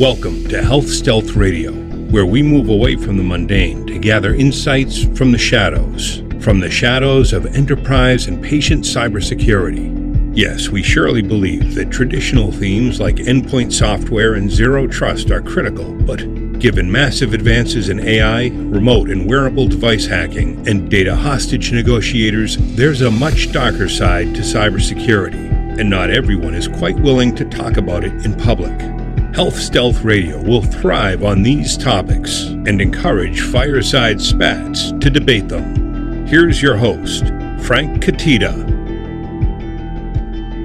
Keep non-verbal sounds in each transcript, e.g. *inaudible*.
Welcome to Health Stealth Radio, where we move away from the mundane to gather insights from the shadows, from the shadows of enterprise and patient cybersecurity. Yes, we surely believe that traditional themes like endpoint software and zero trust are critical, but given massive advances in AI, remote and wearable device hacking, and data hostage negotiators, there's a much darker side to cybersecurity, and not everyone is quite willing to talk about it in public. Health Stealth Radio will thrive on these topics and encourage fireside spats to debate them. Here's your host, Frank Cutitta.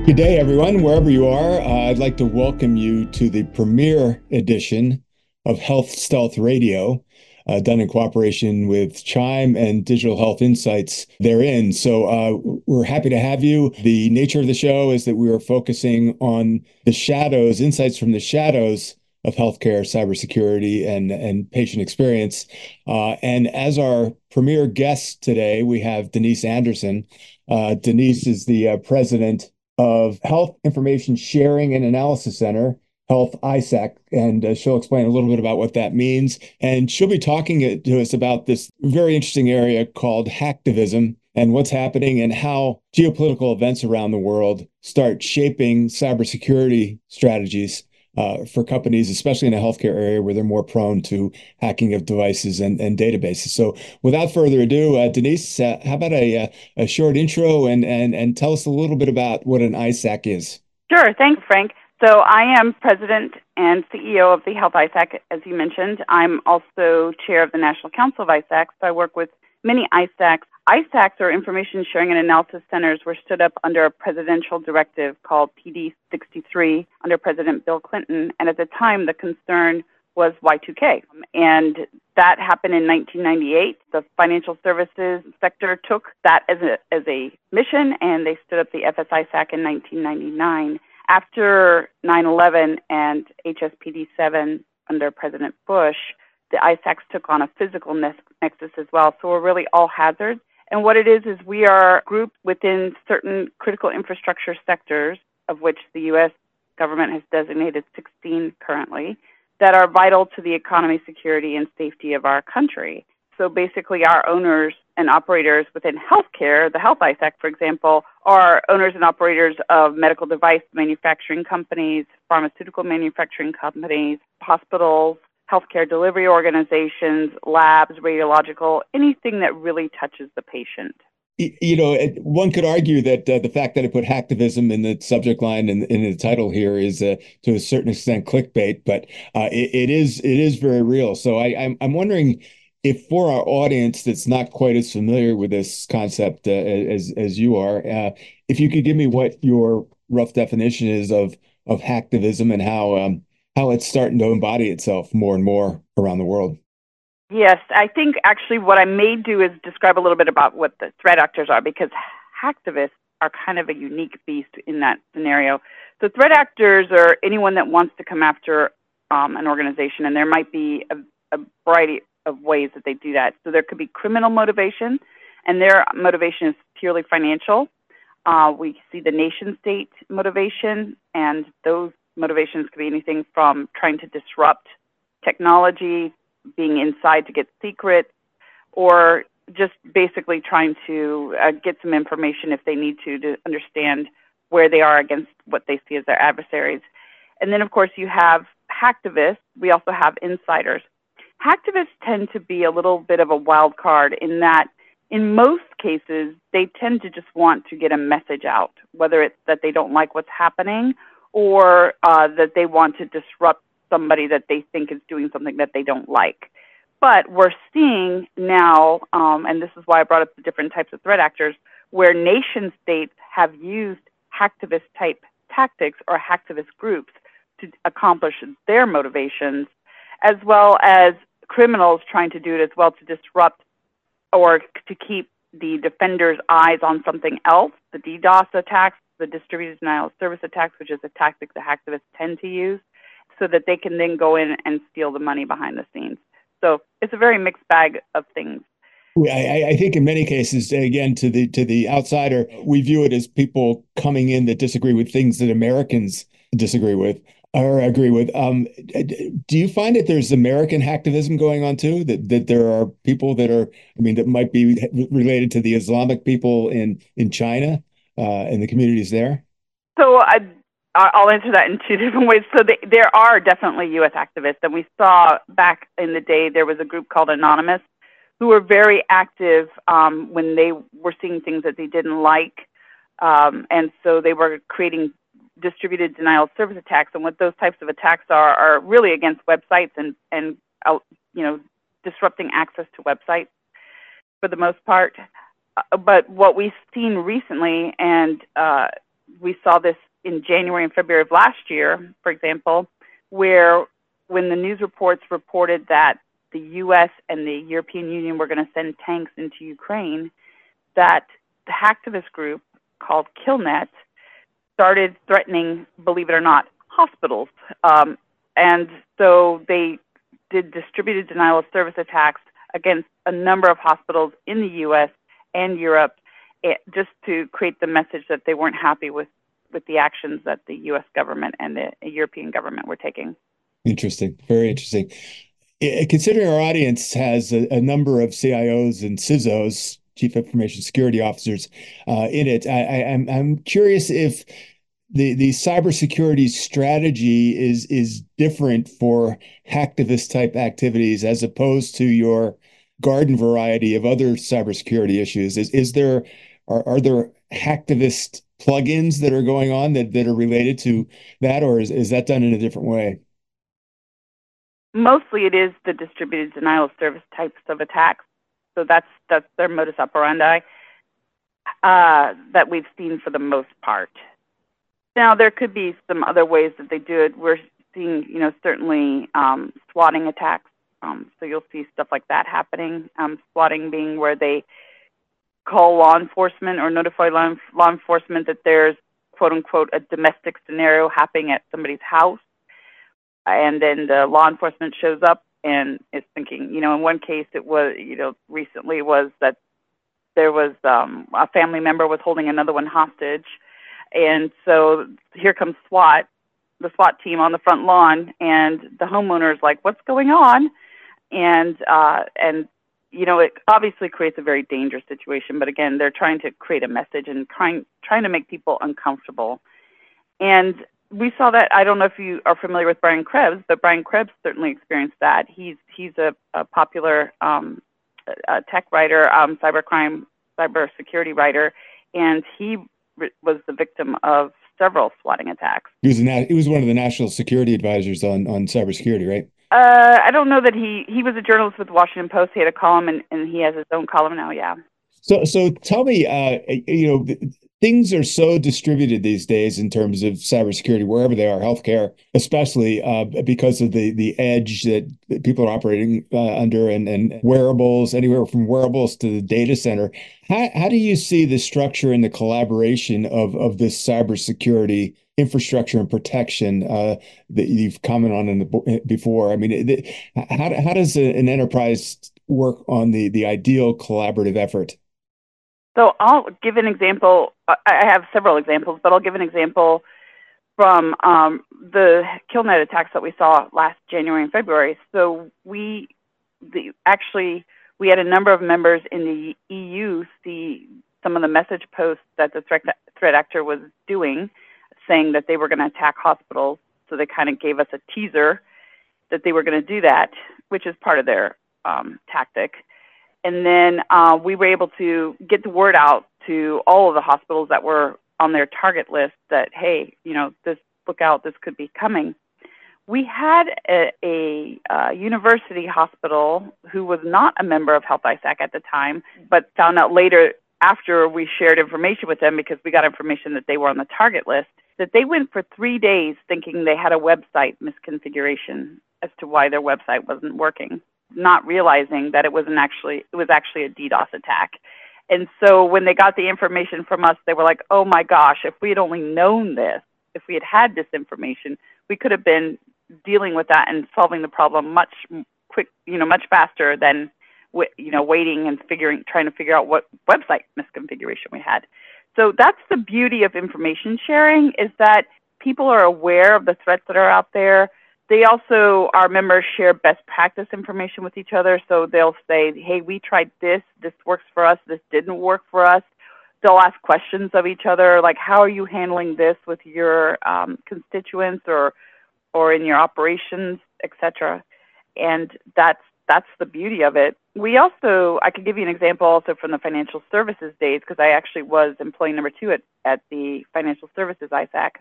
Good day, everyone, wherever you are. Uh, I'd like to welcome you to the premiere edition of Health Stealth Radio, uh, done in cooperation with Chime and Digital Health Insights therein. So uh, we're happy to have you. The nature of the show is that we are focusing on the shadows, insights from the shadows of healthcare, cybersecurity, and and patient experience. Uh, and as our premier guest today, we have Denise Anderson. Uh, Denise is the uh, president of Health Information Sharing and Analysis Center, Health ISAC, and uh, she'll explain a little bit about what that means. And she'll be talking to us about this very interesting area called hacktivism and what's happening and how geopolitical events around the world start shaping cybersecurity strategies uh, for companies, especially in the healthcare area where they're more prone to hacking of devices and, and databases. So, without further ado, uh, Denise, uh, how about a, uh, a short intro and, and, and tell us a little bit about what an ISAC is? Sure. Thanks, Frank. So, I am president and CEO of the Health ISAC, as you mentioned. I'm also chair of the National Council of ISACs. So, I work with many ISACs ISACs, or Information Sharing and Analysis Centers, were stood up under a presidential directive called PD 63 under President Bill Clinton. And at the time, the concern was Y2K. And that happened in 1998. The financial services sector took that as a, as a mission and they stood up the FSISAC in 1999. After 9 11 and HSPD 7 under President Bush, the ISACs took on a physical nexus as well. So we're really all hazards. And what it is is we are grouped within certain critical infrastructure sectors, of which the U.S. government has designated 16 currently, that are vital to the economy, security, and safety of our country. So basically, our owners and operators within healthcare, the Health ISAC, for example, are owners and operators of medical device manufacturing companies, pharmaceutical manufacturing companies, hospitals, healthcare delivery organizations, labs, radiological, anything that really touches the patient. You know, one could argue that uh, the fact that I put hacktivism in the subject line and in, in, the title here is, uh, to a certain extent, clickbait, but uh, it, it is it is very real. So I, I'm I'm wondering if for our audience that's not quite as familiar with this concept uh, as as you are, uh, if you could give me what your rough definition is of of hacktivism and how um, how it's starting to embody itself more and more around the world. Yes, I think actually what I may do is describe a little bit about what the threat actors are because hacktivists are kind of a unique beast in that scenario. So, threat actors are anyone that wants to come after um, an organization, and there might be a, a variety of ways that they do that. So, there could be criminal motivation, and their motivation is purely financial. Uh, we see the nation state motivation, and those motivations could be anything from trying to disrupt technology, being inside to get secrets, or just basically trying to uh, get some information if they need to to understand where they are against what they see as their adversaries. And then, of course, you have hacktivists. We also have insiders. Hacktivists tend to be a little bit of a wild card in that, in most cases, they tend to just want to get a message out, whether it's that they don't like what's happening or uh, that they want to disrupt somebody that they think is doing something that they don't like. But we're seeing now, um, and this is why I brought up the different types of threat actors, where nation states have used hacktivist type tactics or hacktivist groups to accomplish their motivations, as well as criminals trying to do it as well to disrupt or to keep the defender's eyes on something else, the DDoS attacks, the distributed denial of service attacks, which is a tactic that hacktivists tend to use, so that they can then go in and steal the money behind the scenes. So it's a very mixed bag of things. I, I, think in many cases, again, to the to the outsider, we view it as people coming in that disagree with things that Americans disagree with. or agree with. Um, do you find that there's American hacktivism going on too? That that there are people that are, I mean, that might be related to the Islamic people in in China uh, and the communities there. So I I'll answer that in two *laughs* different ways. So they, there are definitely U.S. activists, and we saw back in the day there was a group called Anonymous who were very active um, when they were seeing things that they didn't like, um, and so they were creating distributed denial of service attacks. And what those types of attacks are are really against websites and and uh, you know disrupting access to websites for the most part. Uh, but what we've seen recently, and uh, we saw this in January and February of last year, for example, where when the news reports reported that the U.S. and the European Union were going to send tanks into Ukraine, that the hacktivist group called Killnet started threatening, believe it or not, hospitals. Um, and so they did distributed denial of service attacks against a number of hospitals in the U.S. and Europe, it, just to create the message that they weren't happy with with the actions that the U.S. government and the European government were taking. Interesting, very interesting. Considering our audience has a, a number of CIOs and CISOs, Chief Information Security Officers, uh, in it, I, am I'm, I'm curious if the the cybersecurity strategy is is different for hacktivist type activities as opposed to your garden variety of other cybersecurity issues. Is is there are, are there hacktivist plugins that are going on that, that are related to that, or is, is that done in a different way? Mostly it is the distributed denial of service types of attacks. So that's that's their modus operandi uh, that we've seen for the most part. Now there could be some other ways that they do it. We're seeing, you know, certainly um, swatting attacks. Um, so you'll see stuff like that happening. Um, swatting being where they call law enforcement or notify law, law enforcement that there's quote unquote a domestic scenario happening at somebody's house. And then the law enforcement shows up and is thinking, you know, in one case it was, you know, recently was that there was um, a family member was holding another one hostage. And so here comes SWAT, the SWAT team on the front lawn, and the homeowner is like, "What's going on?" And uh, and you know, it obviously creates a very dangerous situation. But again, they're trying to create a message and trying trying to make people uncomfortable. And we saw that. I don't know if you are familiar with Brian Krebs, but Brian Krebs certainly experienced that. He's he's a, a popular um, a tech writer, um, cybercrime, cybersecurity writer, and he was the victim of several swatting attacks. He was, a, he was one of the national security advisors on on cybersecurity, right? Uh, I don't know that he he was a journalist with the Washington Post. He had a column, and, and he has his own column now. Yeah. So so tell me, uh, you know, things are so distributed these days in terms of cybersecurity, wherever they are, healthcare, especially uh, because of the the edge that, people are operating uh, under, and and wearables, anywhere from wearables to the data center. How how do you see the structure and the collaboration of of this cybersecurity? Infrastructure and protection uh, that you've commented on in the before. I mean, it, how how does an enterprise work on the the ideal collaborative effort? So I'll give an example. I have several examples, but I'll give an example from um, the KillNet attacks that we saw last January and February. So we the, actually we had a number of members in the EU see some of the message posts that the threat, threat actor was doing saying that they were going to attack hospitals. So they kind of gave us a teaser that they were going to do that, which is part of their um, tactic. And then uh, we were able to get the word out to all of the hospitals that were on their target list that, hey, you know, this look out, this could be coming. We had a, a, a university hospital who was not a member of Health ISAC at the time, but found out later after we shared information with them because we got information that they were on the target list that they went for three days thinking they had a website misconfiguration as to why their website wasn't working, not realizing that it wasn't actually it was actually a DDoS attack. And so when they got the information from us, they were like, "Oh my gosh, if we had only known this, if we had had this information, we could have been dealing with that and solving the problem much quick, you know, much faster than you know waiting and figuring trying to figure out what website misconfiguration we had." So that's the beauty of information sharing is that people are aware of the threats that are out there. They also, our members share best practice information with each other. So they'll say, hey, we tried this, this works for us, this didn't work for us. They'll ask questions of each other, like, how are you handling this with your um, constituents or, or in your operations, etc. And that's that's the beauty of it. We also, I could give you an example also from the financial services days because I actually was employee number two at, at the financial services ISAC.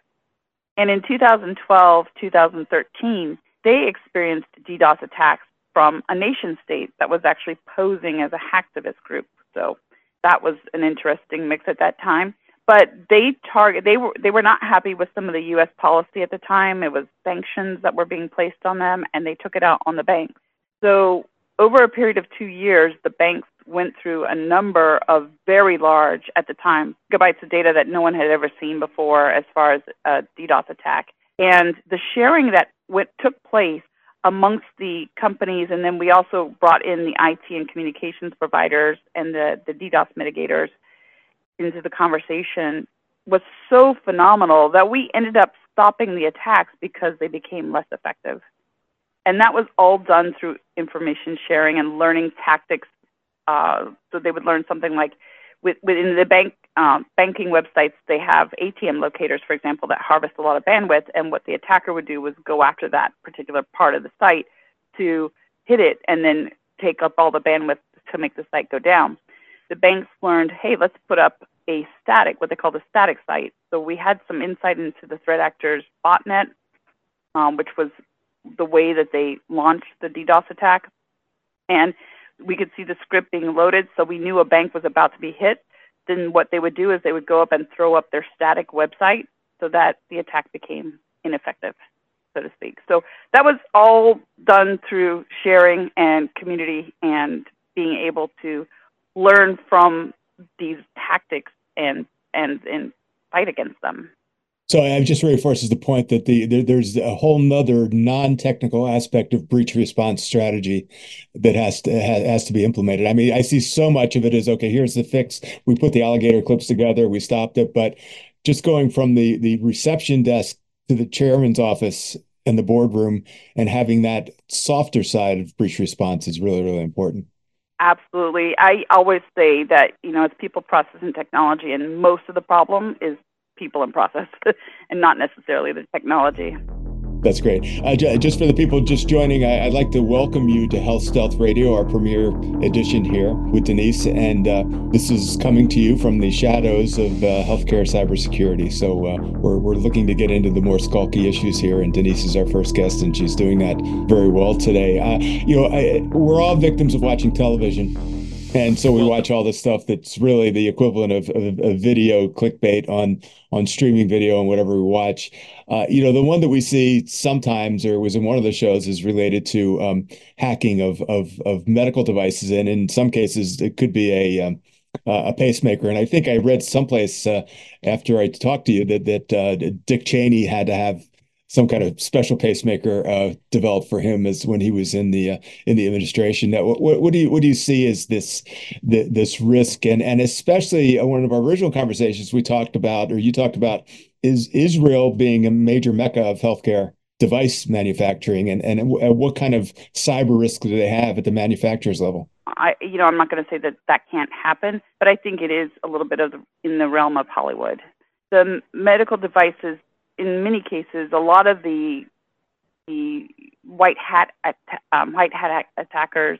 And in 2012, 2013, they experienced DDoS attacks from a nation state that was actually posing as a hacktivist group. So that was an interesting mix at that time. But they target they were they were not happy with some of the U.S. policy at the time. It was sanctions that were being placed on them, and they took it out on the banks. So over a period of two years, the banks went through a number of very large, at the time, gigabytes of data that no one had ever seen before as far as a DDoS attack. And the sharing that went, took place amongst the companies, and then we also brought in the IT and communications providers and the, the DDoS mitigators into the conversation was so phenomenal that we ended up stopping the attacks because they became less effective. And that was all done through information sharing and learning tactics uh, so they would learn something like with, within the bank um, banking websites, they have ATM locators, for example, that harvest a lot of bandwidth. And what the attacker would do was go after that particular part of the site to hit it and then take up all the bandwidth to make the site go down. The banks learned, hey, let's put up a static, what they call the static site. So we had some insight into the threat actors botnet, um, which was the way that they launched the DDoS attack. And we could see the script being loaded, so we knew a bank was about to be hit. Then what they would do is they would go up and throw up their static website so that the attack became ineffective, so to speak. So that was all done through sharing and community and being able to learn from these tactics and and and fight against them. So it just reinforces the point that the there, there's a whole nother non-technical aspect of breach response strategy that has to has, to be implemented. I mean, I see so much of it as okay. Here's the fix. We put the alligator clips together. We stopped it, but just going from the the reception desk to the chairman's office and the boardroom and having that softer side of breach response is really really important. Absolutely. I always say that, you know, it's people, process, and technology, and most of the problem is people and process *laughs* and not necessarily the technology. That's great. Just for the people just joining, I, would like to welcome you to Health Stealth Radio, our premiere edition here with Denise. And uh, this is coming to you from the shadows of uh, healthcare cybersecurity. So uh, we're, we're looking to get into the more skulky issues here. And Denise is our first guest, and she's doing that very well today. Uh, you know, I, we're all victims of watching television. And so we watch all this stuff that's really the equivalent of, of, of video clickbait on on streaming video and whatever we watch. Uh, you know, the one that we see sometimes, or was in one of the shows, is related to um, hacking of, of of medical devices, and in some cases, it could be a um, a pacemaker. And I think I read someplace uh, after I talked to you that that uh, Dick Cheney had to have some kind of special pacemaker uh, developed for him as when he was in the uh, in the administration. Now, what, what, do you what do you see as this the, this risk and and especially uh, one of our original conversations we talked about or you talked about is Israel being a major mecca of healthcare device manufacturing and and what kind of cyber risk do they have at the manufacturers level? I, you know, I'm not going to say that that can't happen, but I think it is a little bit of in the realm of Hollywood. The medical devices in many cases, a lot of the the white hat at, um, white hat attackers,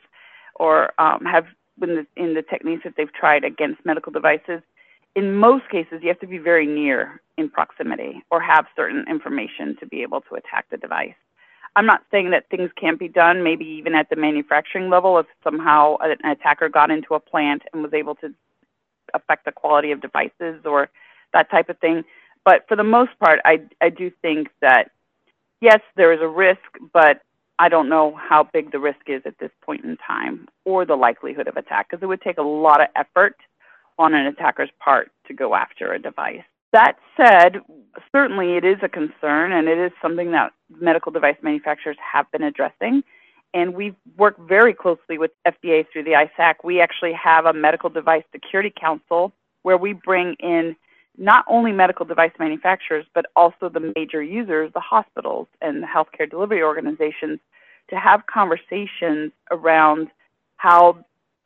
or um, have in the, in the techniques that they've tried against medical devices. In most cases, you have to be very near in proximity or have certain information to be able to attack the device. I'm not saying that things can't be done, maybe even at the manufacturing level, if somehow an attacker got into a plant and was able to affect the quality of devices or that type of thing. But for the most part, I, I do think that, yes, there is a risk, but I don't know how big the risk is at this point in time or the likelihood of attack because it would take a lot of effort on an attacker's part to go after a device. That said, certainly it is a concern and it is something that medical device manufacturers have been addressing. And we've worked very closely with FDA through the ISAC. We actually have a medical device security council where we bring in not only medical device manufacturers, but also the major users, the hospitals and the healthcare delivery organizations, to have conversations around how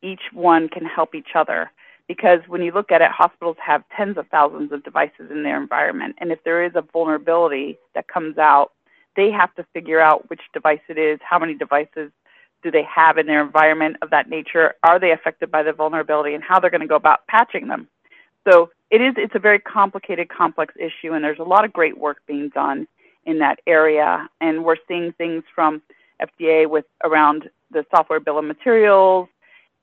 each one can help each other. Because when you look at it, hospitals have tens of thousands of devices in their environment. And if there is a vulnerability that comes out, they have to figure out which device it is, how many devices do they have in their environment of that nature, are they affected by the vulnerability, and how they're going to go about patching them. So it is it's a very complicated, complex issue, and there's a lot of great work being done in that area. And we're seeing things from FDA with around the software bill of materials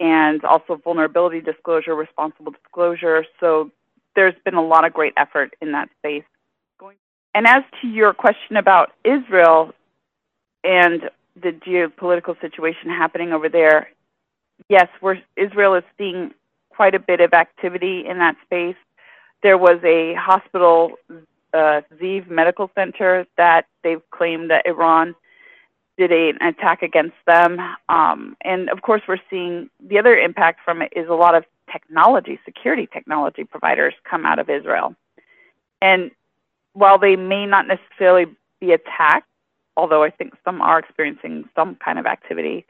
and also vulnerability disclosure, responsible disclosure. So there's been a lot of great effort in that space. And as to your question about Israel and the geopolitical situation happening over there, yes, Israel is seeing quite a bit of activity in that space. There was a hospital, uh, Ziv Medical Center, that they've claimed that Iran did a, an attack against them. Um, and of course, we're seeing the other impact from it is a lot of technology, security technology providers come out of Israel. And while they may not necessarily be attacked, although I think some are experiencing some kind of activity,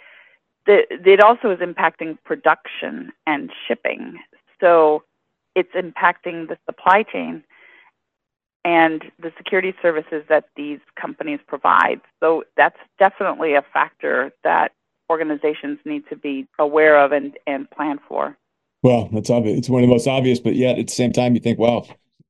the, it also is impacting production and shipping. So it's impacting the supply chain and the security services that these companies provide. So that's definitely a factor that organizations need to be aware of and, and plan for. Well, that's obvious. It's one of the most obvious, but yet at the same time, you think, wow,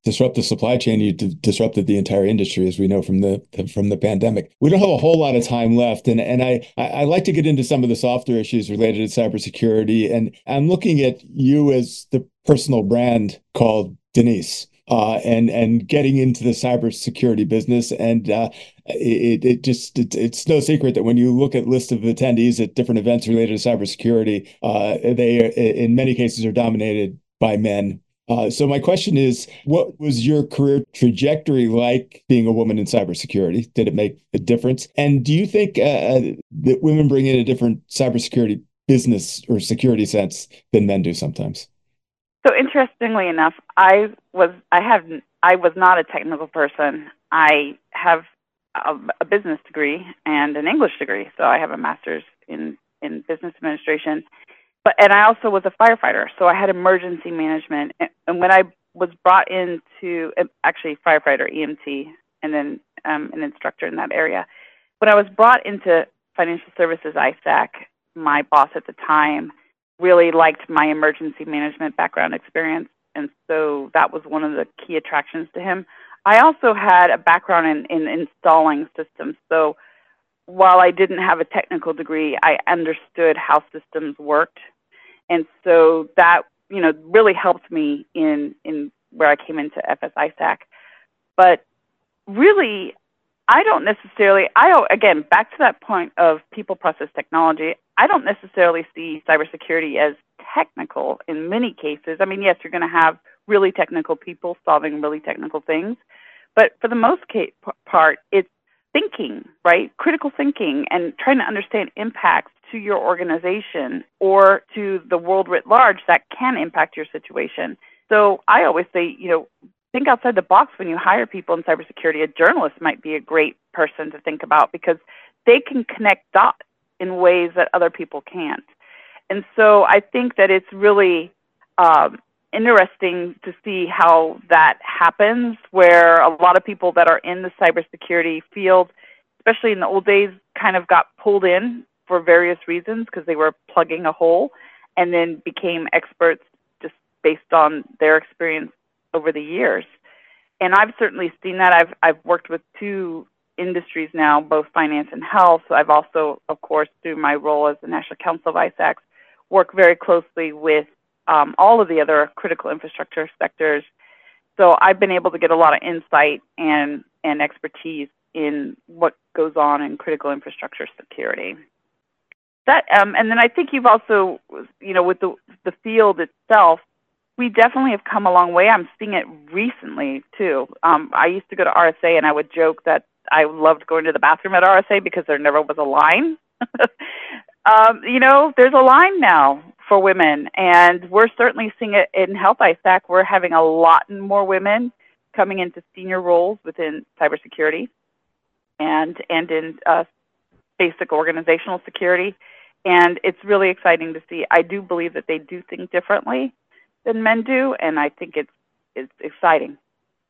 disrupt the supply chain, you disrupted the entire industry, as we know from the, from the pandemic. We don't have a whole lot of time left, and and I, I, like to get into some of the softer issues related to cybersecurity, and I'm looking at you as the personal brand called Denise. Uh, and and getting into the cybersecurity business, and uh, it, it just it, it's no secret that when you look at list of attendees at different events related to cybersecurity, uh, they in many cases are dominated by men uh, so my question is, what was your career trajectory like being a woman in cybersecurity? Did it make a difference? And do you think uh, uh, that women bring in a different cybersecurity business or security sense than men do sometimes? So interestingly enough, I was I have I was not a technical person. I have a, a business degree and an English degree, so I have a master's in in business administration but and I also was a firefighter, so I had emergency management. And when I was brought into actually firefighter EMT and then um, an instructor in that area, when I was brought into financial services ISAC, my boss at the time really liked my emergency management background experience, and so that was one of the key attractions to him. I also had a background in, in installing systems, so while I didn't have a technical degree, I understood how systems worked and so that you know really helped me in in where I came into FSISAC. But really, I don't necessarily. I again back to that point of people process technology. I don't necessarily see cybersecurity as technical in many cases. I mean, yes, you're going to have really technical people solving really technical things, but for the most part, it's thinking, right? Critical thinking and trying to understand impacts to your organization or to the world writ large that can impact your situation. So I always say, you know, think outside the box when you hire people in cybersecurity. A journalist might be a great person to think about because they can connect dots in ways that other people can't. And so I think that it's really um, interesting to see how that happens, where a lot of people that are in the cybersecurity field, especially in the old days, kind of got pulled in for various reasons because they were plugging a hole and then became experts just based on their experience over the years. And I've certainly seen that. I've I've worked with two industries now, both finance and health. I've also, of course, through my role as the National Council of ISACs, worked very closely with um, all of the other critical infrastructure sectors. So I've been able to get a lot of insight and, and expertise in what goes on in critical infrastructure security. That um, and then I think you've also, you know, with the the field itself, we definitely have come a long way. I'm seeing it recently too. Um, I used to go to RSA, and I would joke that I loved going to the bathroom at RSA because there never was a line. *laughs* um, you know, there's a line now for women. And we're certainly seeing it in Health ISAC. We're having a lot more women coming into senior roles within cybersecurity and and in uh, basic organizational security. And it's really exciting to see. I do believe that they do think differently than men do, and I think it's it's exciting.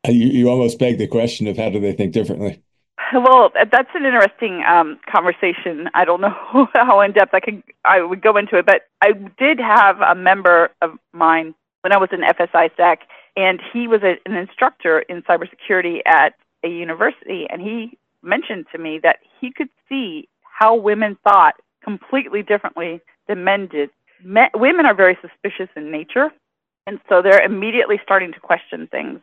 Uh, you, you almost beg the question of how do they think differently? Well, that's an interesting um, conversation. I don't know *laughs* how in depth I could I would go into it, but I did have a member of mine when I was in FSISAC, and he was a, an instructor in cybersecurity at a university, and he mentioned to me that he could see how women thought completely differently than men did. Men, women are very suspicious in nature, and so they're immediately starting to question things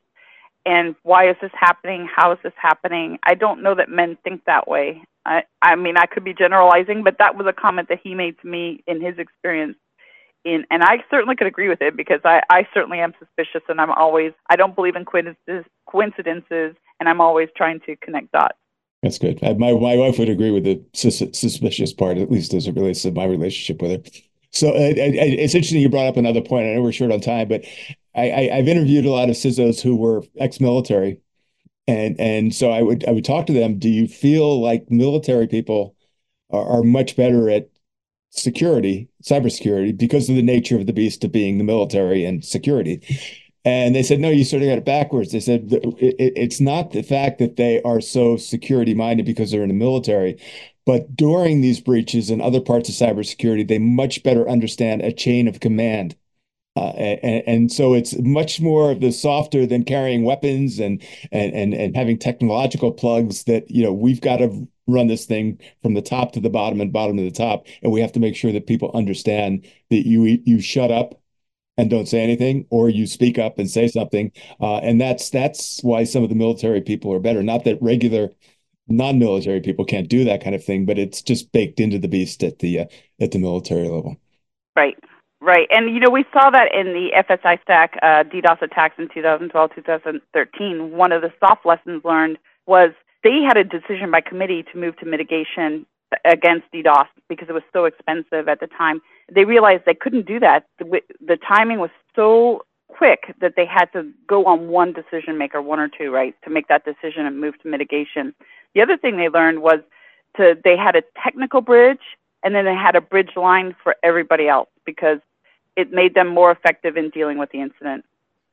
and why is this happening? How is this happening? I don't know that men think that way. I, I mean, I could be generalizing, but that was a comment that he made to me in his experience. In, and I certainly could agree with it because I, I certainly am suspicious and I'm always, I don't believe in coincidences, and I'm always trying to connect dots. That's good. I, my, my wife would agree with the sus- suspicious part, at least as it relates to my relationship with her. So uh, it's interesting you brought up another point. I know we're short on time, but I, I have interviewed a lot of CISOs who were ex-military, and and so I would I would talk to them. Do you feel like military people are, are much better at security, cybersecurity, because of the nature of the beast of being the military and security? And they said, no, you sort of got it backwards. They said it, it's not the fact that they are so security minded because they're in the military, but during these breaches and other parts of cybersecurity, they much better understand a chain of command uh, and, and, so it's much more of the softer than carrying weapons and, and and and having technological plugs that you know we've got to run this thing from the top to the bottom and bottom to the top. And we have to make sure that people understand that you you shut up and don't say anything or you speak up and say something. Uh, and that's that's why some of the military people are better. Not that regular non-military people can't do that kind of thing but it's just baked into the beast at the uh, at the military level. Right Right, and you know we saw that in the FSISAC uh, DDoS attacks in 2012, 2013. One of the soft lessons learned was they had a decision by committee to move to mitigation against DDoS because it was so expensive at the time. They realized they couldn't do that. The, the timing was so quick that they had to go on one decision maker, one or two, right, to make that decision and move to mitigation. The other thing they learned was to they had a technical bridge and then they had a bridge line for everybody else because it made them more effective in dealing with the incident.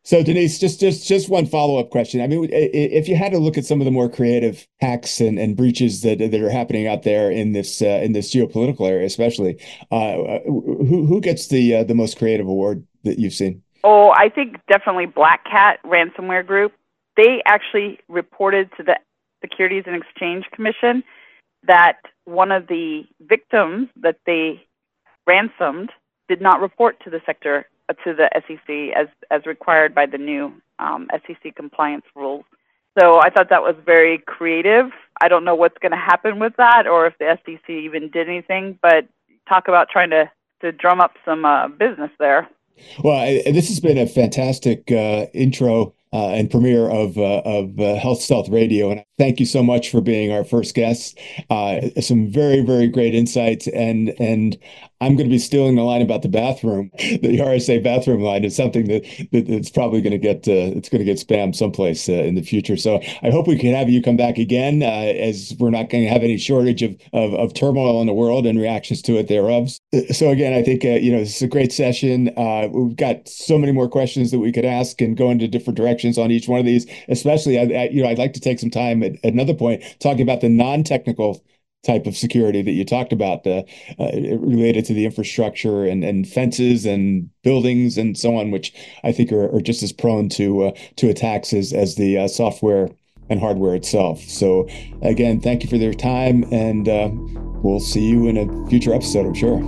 So Denise, just just just one follow up question. I mean, if you had to look at some of the more creative hacks and, and breaches that that are happening out there in this uh, in this geopolitical area, especially, uh, who who gets the uh, the most creative award that you've seen? Oh, I think definitely Black Cat ransomware group. They actually reported to the Securities and Exchange Commission that one of the victims that they ransomed did not report to the sector uh, to the SEC as as required by the new um, SEC compliance rules. So I thought that was very creative. I don't know what's going to happen with that, or if the SEC even did anything. But talk about trying to to drum up some uh, business there. Well, I, this has been a fantastic uh, intro uh, and premiere of uh, of uh, Health Stealth Radio. And thank you so much for being our first guest. Uh, some very very great insights, and and I'm going to be stealing the line about the bathroom. *laughs* The RSA bathroom line is something that, that it's probably going to get uh, it's going to get spammed someplace uh, in the future. So I hope we can have you come back again, as we're not going to have any shortage of, of, of turmoil in the world and reactions to it thereof. So again, I think you know this is a great session. we've got so many more questions that we could ask and go into different directions on each one of these. Especially, I, I, you know, I'd like to take some time at, at another point talking about the non-technical type of security that you talked about uh, uh, related to the infrastructure and, and fences and buildings and so on, which I think are, are just as prone to uh, to attacks as, as the uh, software and hardware itself. So again, thank you for your time, and uh, we'll see you in a future episode, I'm sure.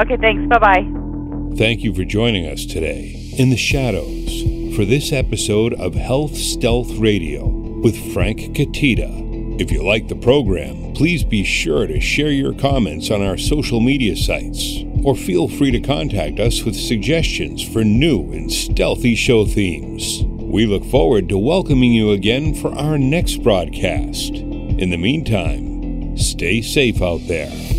Okay, thanks. Bye bye. Thank you for joining us today in the shadows for this episode of Health Stealth Radio with Frank Cutitta. If you like the program, please be sure to share your comments on our social media sites, or feel free to contact us with suggestions for new and stealthy show themes. We look forward to welcoming you again for our next broadcast. In the meantime, stay safe out there.